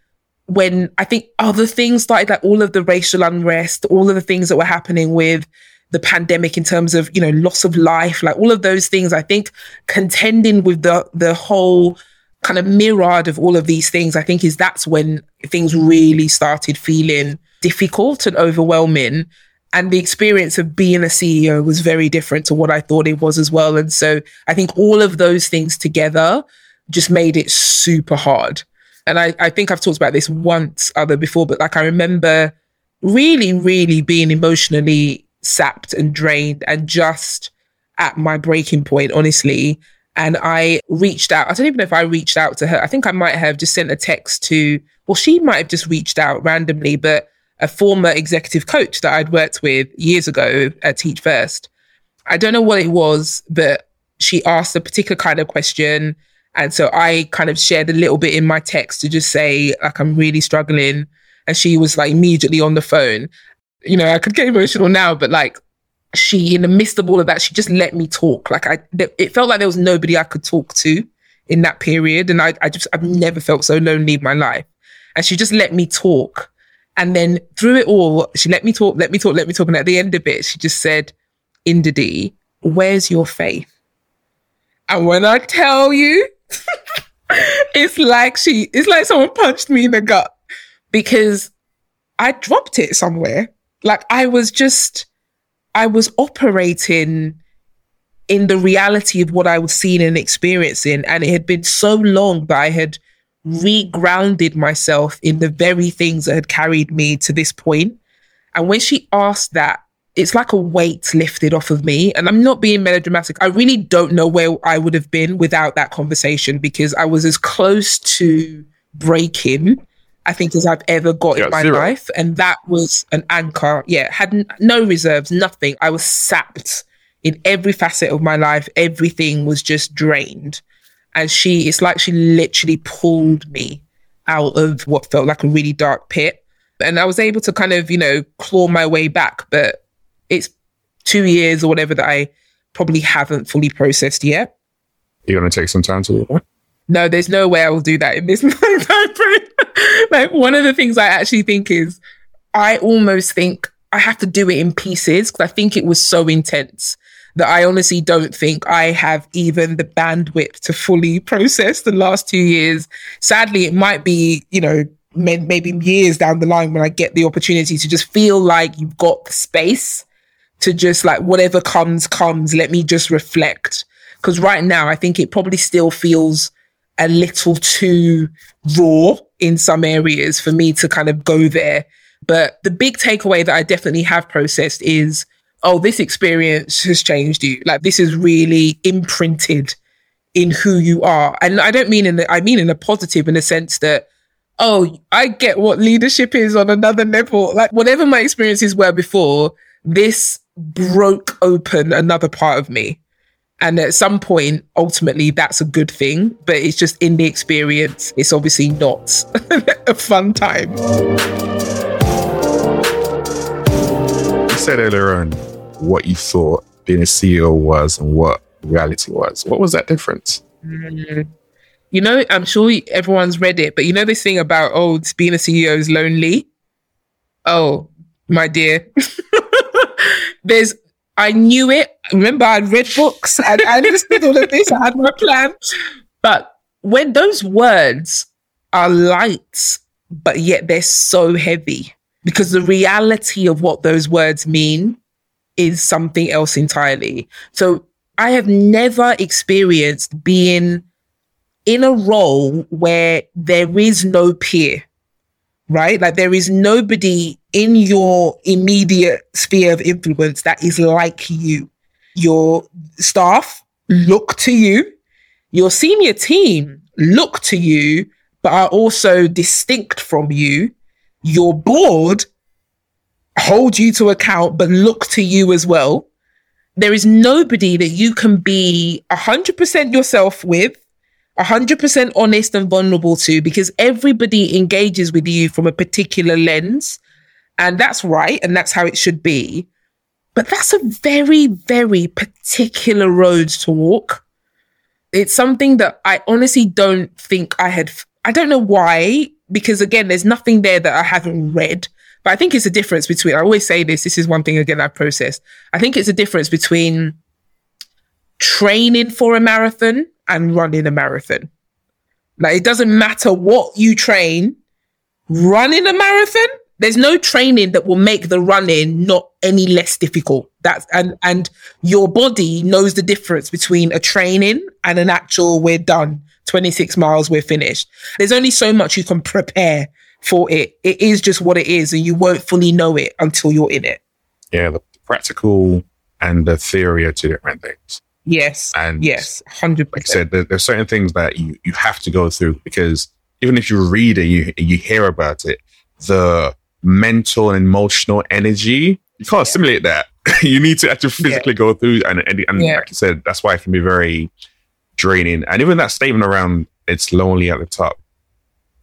when I think other things started, like all of the racial unrest, all of the things that were happening with the pandemic in terms of you know loss of life like all of those things i think contending with the the whole kind of myriad of all of these things i think is that's when things really started feeling difficult and overwhelming. And the experience of being a ceo was very different to what i thought it was as well. And so i think all of those things together just made it super hard. And i, I think i've talked about this once other before but like i remember really really being emotionally sapped and drained and just at my breaking point, honestly. And I reached out. I don't even know if I reached out to her. I think I might have just sent a text to, well, she might have just reached out randomly, but a former executive coach that I'd worked with years ago at Teach First. I don't know what it was, but she asked a particular kind of question. And so I kind of shared a little bit in my text to just say, like, I'm really struggling. And she was like immediately on the phone you know, I could get emotional now, but like she, in the midst of all of that, she just let me talk. Like I, it felt like there was nobody I could talk to in that period. And I, I just, I've never felt so lonely in my life. And she just let me talk. And then through it all, she let me talk, let me talk, let me talk. And at the end of it, she just said, Ndidi, where's your faith? And when I tell you, it's like she, it's like someone punched me in the gut because I dropped it somewhere. Like I was just, I was operating in the reality of what I was seeing and experiencing. And it had been so long that I had regrounded myself in the very things that had carried me to this point. And when she asked that, it's like a weight lifted off of me. And I'm not being melodramatic. I really don't know where I would have been without that conversation because I was as close to breaking, I think, as I've ever got yeah, in my zero. life. And that was an anchor. Yeah, had n- no reserves, nothing. I was sapped in every facet of my life. Everything was just drained. And she, it's like she literally pulled me out of what felt like a really dark pit. And I was able to kind of, you know, claw my way back. But it's two years or whatever that I probably haven't fully processed yet. You're going to take some time to do that? No, there's no way I will do that in this time frame. like one of the things I actually think is I almost think I have to do it in pieces because I think it was so intense that I honestly don't think I have even the bandwidth to fully process the last two years. Sadly, it might be, you know, maybe years down the line when I get the opportunity to just feel like you've got the space to just like whatever comes, comes. Let me just reflect. Because right now, I think it probably still feels a little too raw in some areas for me to kind of go there. But the big takeaway that I definitely have processed is, oh, this experience has changed you. Like this is really imprinted in who you are. And I don't mean in the, I mean in a positive in the sense that, oh, I get what leadership is on another level. Like whatever my experiences were before, this broke open another part of me. And at some point, ultimately, that's a good thing. But it's just in the experience, it's obviously not a fun time. You said earlier on what you thought being a CEO was and what reality was. What was that difference? Mm. You know, I'm sure everyone's read it, but you know this thing about, oh, being a CEO is lonely? Oh, my dear. There's, I knew it. Remember, I'd read books and I understood all of this. I had my plan. But when those words are light, but yet they're so heavy, because the reality of what those words mean is something else entirely. So I have never experienced being in a role where there is no peer, right? Like there is nobody in your immediate sphere of influence that is like you. Your staff mm-hmm. look to you. Your senior team look to you, but are also distinct from you. Your board hold you to account, but look to you as well. There is nobody that you can be 100% yourself with, 100% honest and vulnerable to, because everybody engages with you from a particular lens. And that's right. And that's how it should be. But that's a very, very particular road to walk. It's something that I honestly don't think I had, I don't know why, because again, there's nothing there that I haven't read. But I think it's a difference between, I always say this, this is one thing again I process. I think it's a difference between training for a marathon and running a marathon. Like it doesn't matter what you train, running a marathon, there's no training that will make the running not any less difficult. That's and and your body knows the difference between a training and an actual we're done. 26 miles, we're finished. There's only so much you can prepare for it. It is just what it is, and you won't fully know it until you're in it. Yeah, the practical and the theory are two different things. Yes. And yes, hundred Like I said, there, there's certain things that you you have to go through because even if you read it, you you hear about it, the mental and emotional energy you can't yeah. simulate that. you need to actually physically yeah. go through, and and, and yeah. like I said, that's why it can be very draining. And even that statement around it's lonely at the top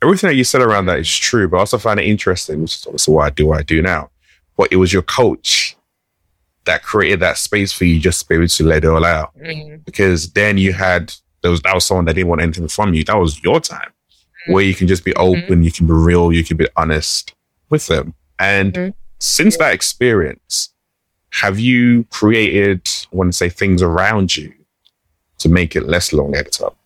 everything that you said around that is true, but I also find it interesting, which is also what I do, what I do now. But it was your coach that created that space for you just to be able to let it all out. Mm-hmm. Because then you had there was that was someone that didn't want anything from you. That was your time mm-hmm. where you can just be open, mm-hmm. you can be real, you can be honest with them. And mm-hmm. since that experience, have you created, I want to say, things around you to make it less long lived up?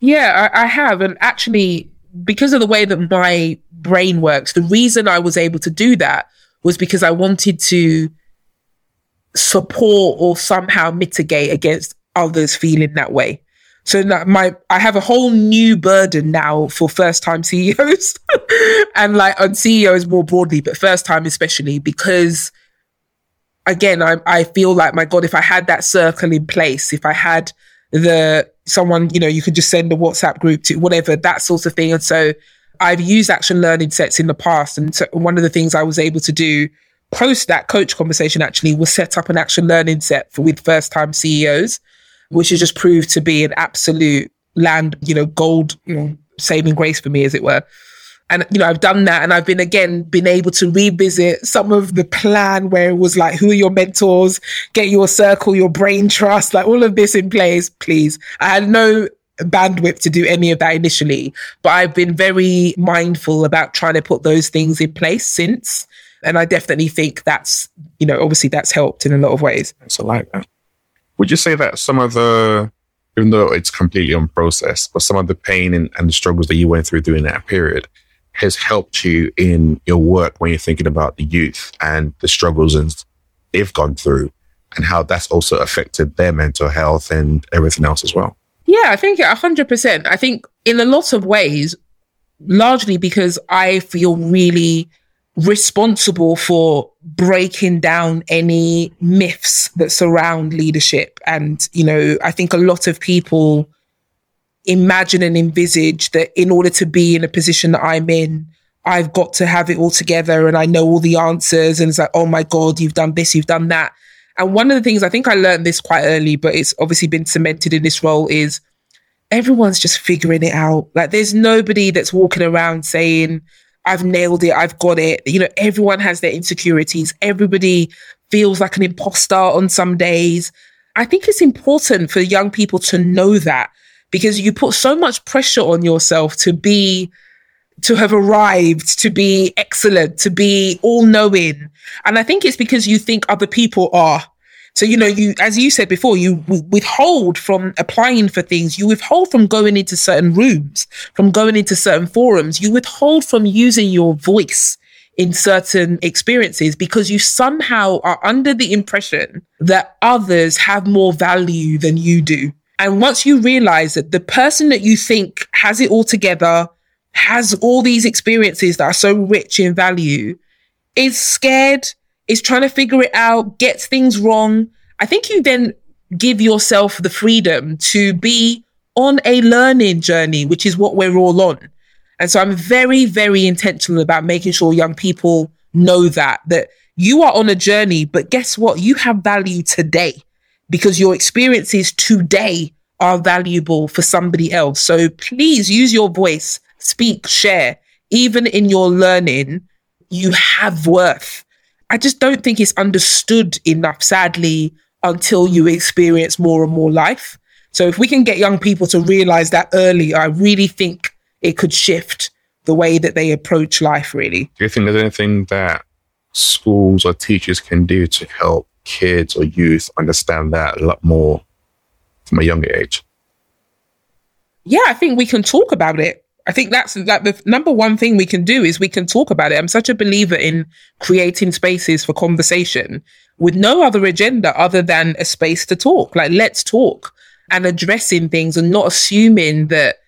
Yeah, I, I have. And actually, because of the way that my brain works, the reason I was able to do that was because I wanted to support or somehow mitigate against others feeling that way. So that my I have a whole new burden now for first time CEOs and like on CEOs more broadly, but first time especially because again I I feel like my God, if I had that circle in place, if I had the someone, you know, you could just send a WhatsApp group to whatever, that sort of thing. And so I've used action learning sets in the past. And so one of the things I was able to do post that coach conversation actually was set up an action learning set for with first time CEOs, which has just proved to be an absolute land, you know, gold, you know, saving grace for me, as it were. And, you know, I've done that and I've been again, been able to revisit some of the plan where it was like, who are your mentors? Get your circle, your brain trust, like all of this in place, please. I had no bandwidth to do any of that initially, but I've been very mindful about trying to put those things in place since. And I definitely think that's, you know, obviously that's helped in a lot of ways. So like that. Would you say that some of the, even though it's completely unprocessed, but some of the pain and, and the struggles that you went through during that period has helped you in your work when you're thinking about the youth and the struggles and they've gone through and how that's also affected their mental health and everything else as well? Yeah, I think 100%. I think in a lot of ways, largely because I feel really responsible for breaking down any myths that surround leadership. And, you know, I think a lot of people imagine and envisage that in order to be in a position that I'm in, I've got to have it all together and I know all the answers. And it's like, oh my God, you've done this, you've done that. And one of the things I think I learned this quite early, but it's obviously been cemented in this role is everyone's just figuring it out. Like there's nobody that's walking around saying, I've nailed it, I've got it. You know, everyone has their insecurities. Everybody feels like an imposter on some days. I think it's important for young people to know that because you put so much pressure on yourself to be to have arrived, to be excellent, to be all knowing. And I think it's because you think other people are. So, you know, you, as you said before, you withhold from applying for things. You withhold from going into certain rooms, from going into certain forums. You withhold from using your voice in certain experiences because you somehow are under the impression that others have more value than you do. And once you realize that the person that you think has it all together, has all these experiences that are so rich in value, is scared, is trying to figure it out, gets things wrong, I think you then give yourself the freedom to be on a learning journey, which is what we're all on. And so I'm very, very intentional about making sure young people know that, that you are on a journey, but guess what? You have value today because your experiences today are valuable for somebody else. So please use your voice, speak, share. Even in your learning, you have worth. I just don't think it's understood enough, sadly, until you experience more and more life. So if we can get young people to realize that early, I really think it could shift the way that they approach life, really. Do you think there's anything that schools or teachers can do to help kids or youth understand that a lot more from a younger age? Yeah, I think we can talk about it. I think that's like the number one thing we can do is we can talk about it. I'm such a believer in creating spaces for conversation with no other agenda other than a space to talk. Like, let's talk and addressing things and not assuming that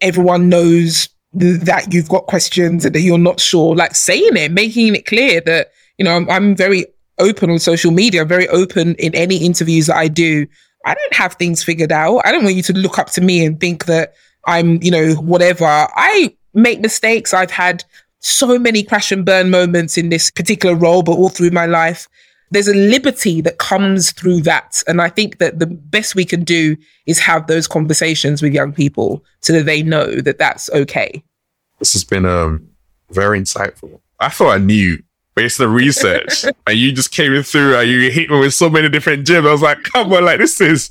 everyone knows that you've got questions and that you're not sure. Like saying it, making it clear that, you know, I'm, I'm very open on social media, very open in any interviews that I do I don't have things figured out. I don't want you to look up to me and think that I'm, you know, whatever. I make mistakes. I've had so many crash and burn moments in this particular role, but all through my life. There's a liberty that comes through that. And I think that the best we can do is have those conversations with young people so that they know that that's okay. This has been um, very insightful. I thought I knew based on the research and you just came in through and you hit me with so many different gems. I was like, come on, like this is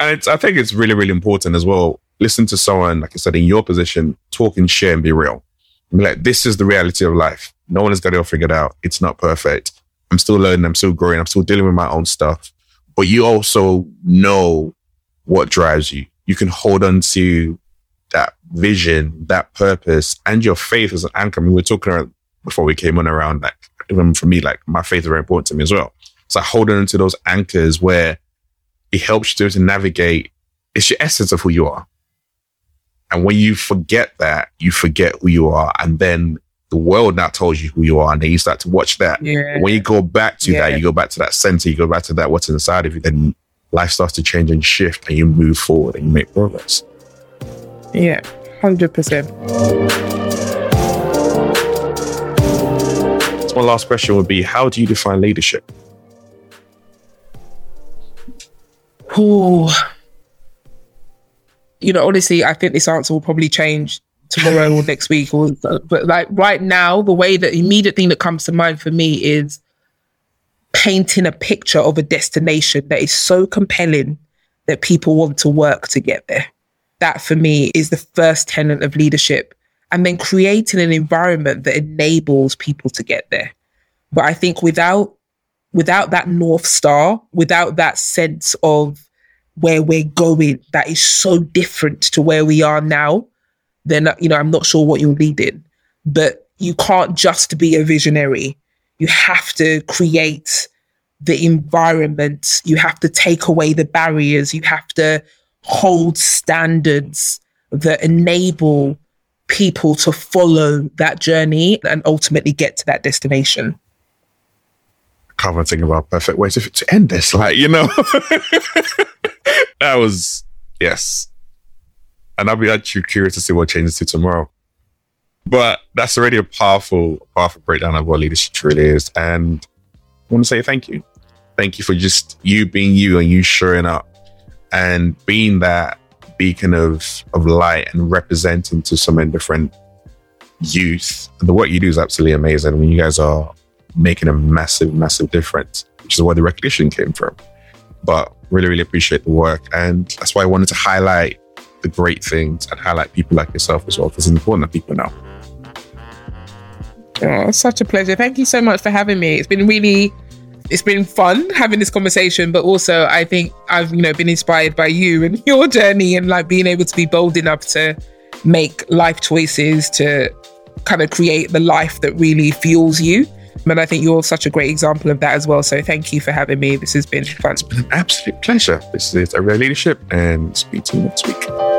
And it's, I think it's really, really important as well. Listen to someone, like I said, in your position, talk and share and be real. Like, this is the reality of life. No one has got it all figured out. It's not perfect. I'm still learning. I'm still growing. I'm still dealing with my own stuff. But you also know what drives you. You can hold on to that vision, that purpose, and your faith as an anchor. I mean, we are talking about before we came on around like, even for me, like my faith is very important to me as well. So holding on to those anchors where it helps you to navigate. It's your essence of who you are. And when you forget that, you forget who you are. And then the world now tells you who you are. And then you start to watch that. Yeah. When you go back to yeah. that, you go back to that center, you go back to that, what's inside of you, then life starts to change and shift and you move forward and you make progress. Yeah, 100%. So my last question would be How do you define leadership? Oh, you know, honestly, I think this answer will probably change tomorrow or next week. Or but like right now, the way that immediate thing that comes to mind for me is painting a picture of a destination that is so compelling that people want to work to get there. That for me is the first tenet of leadership. And then creating an environment that enables people to get there. But I think without without that north star, without that sense of where we're going that is so different to where we are now, then you know I'm not sure what you're leading. But you can't just be a visionary you have to create the environment. You have to take away the barriers. You have to hold standards that enable people to follow that journey and ultimately get to that destination. I can't think about perfect ways to end this. Like, you know, that was, yes. And I'll be actually curious to see what changes to tomorrow. But that's already a powerful, powerful breakdown of what leadership truly is. And I want to say thank you. Thank you for just you being you and you showing up and being that beacon of of light and representing to so many different youth. And the work you do is absolutely amazing. I mean, you guys are making a massive, massive difference, which is where the recognition came from. But really, really appreciate the work. And that's why I wanted to highlight the great things and highlight people like yourself as well, because it's important that people know. Oh, such a pleasure. Thank you so much for having me. It's been really it's been fun having this conversation, but also I think I've, you know, been inspired by you and your journey and like being able to be bold enough to make life choices to kind of create the life that really fuels you. And I think you're such a great example of that as well. So thank you for having me. This has been fun. It's been an absolute pleasure. This is a real leadership and speak to you next week.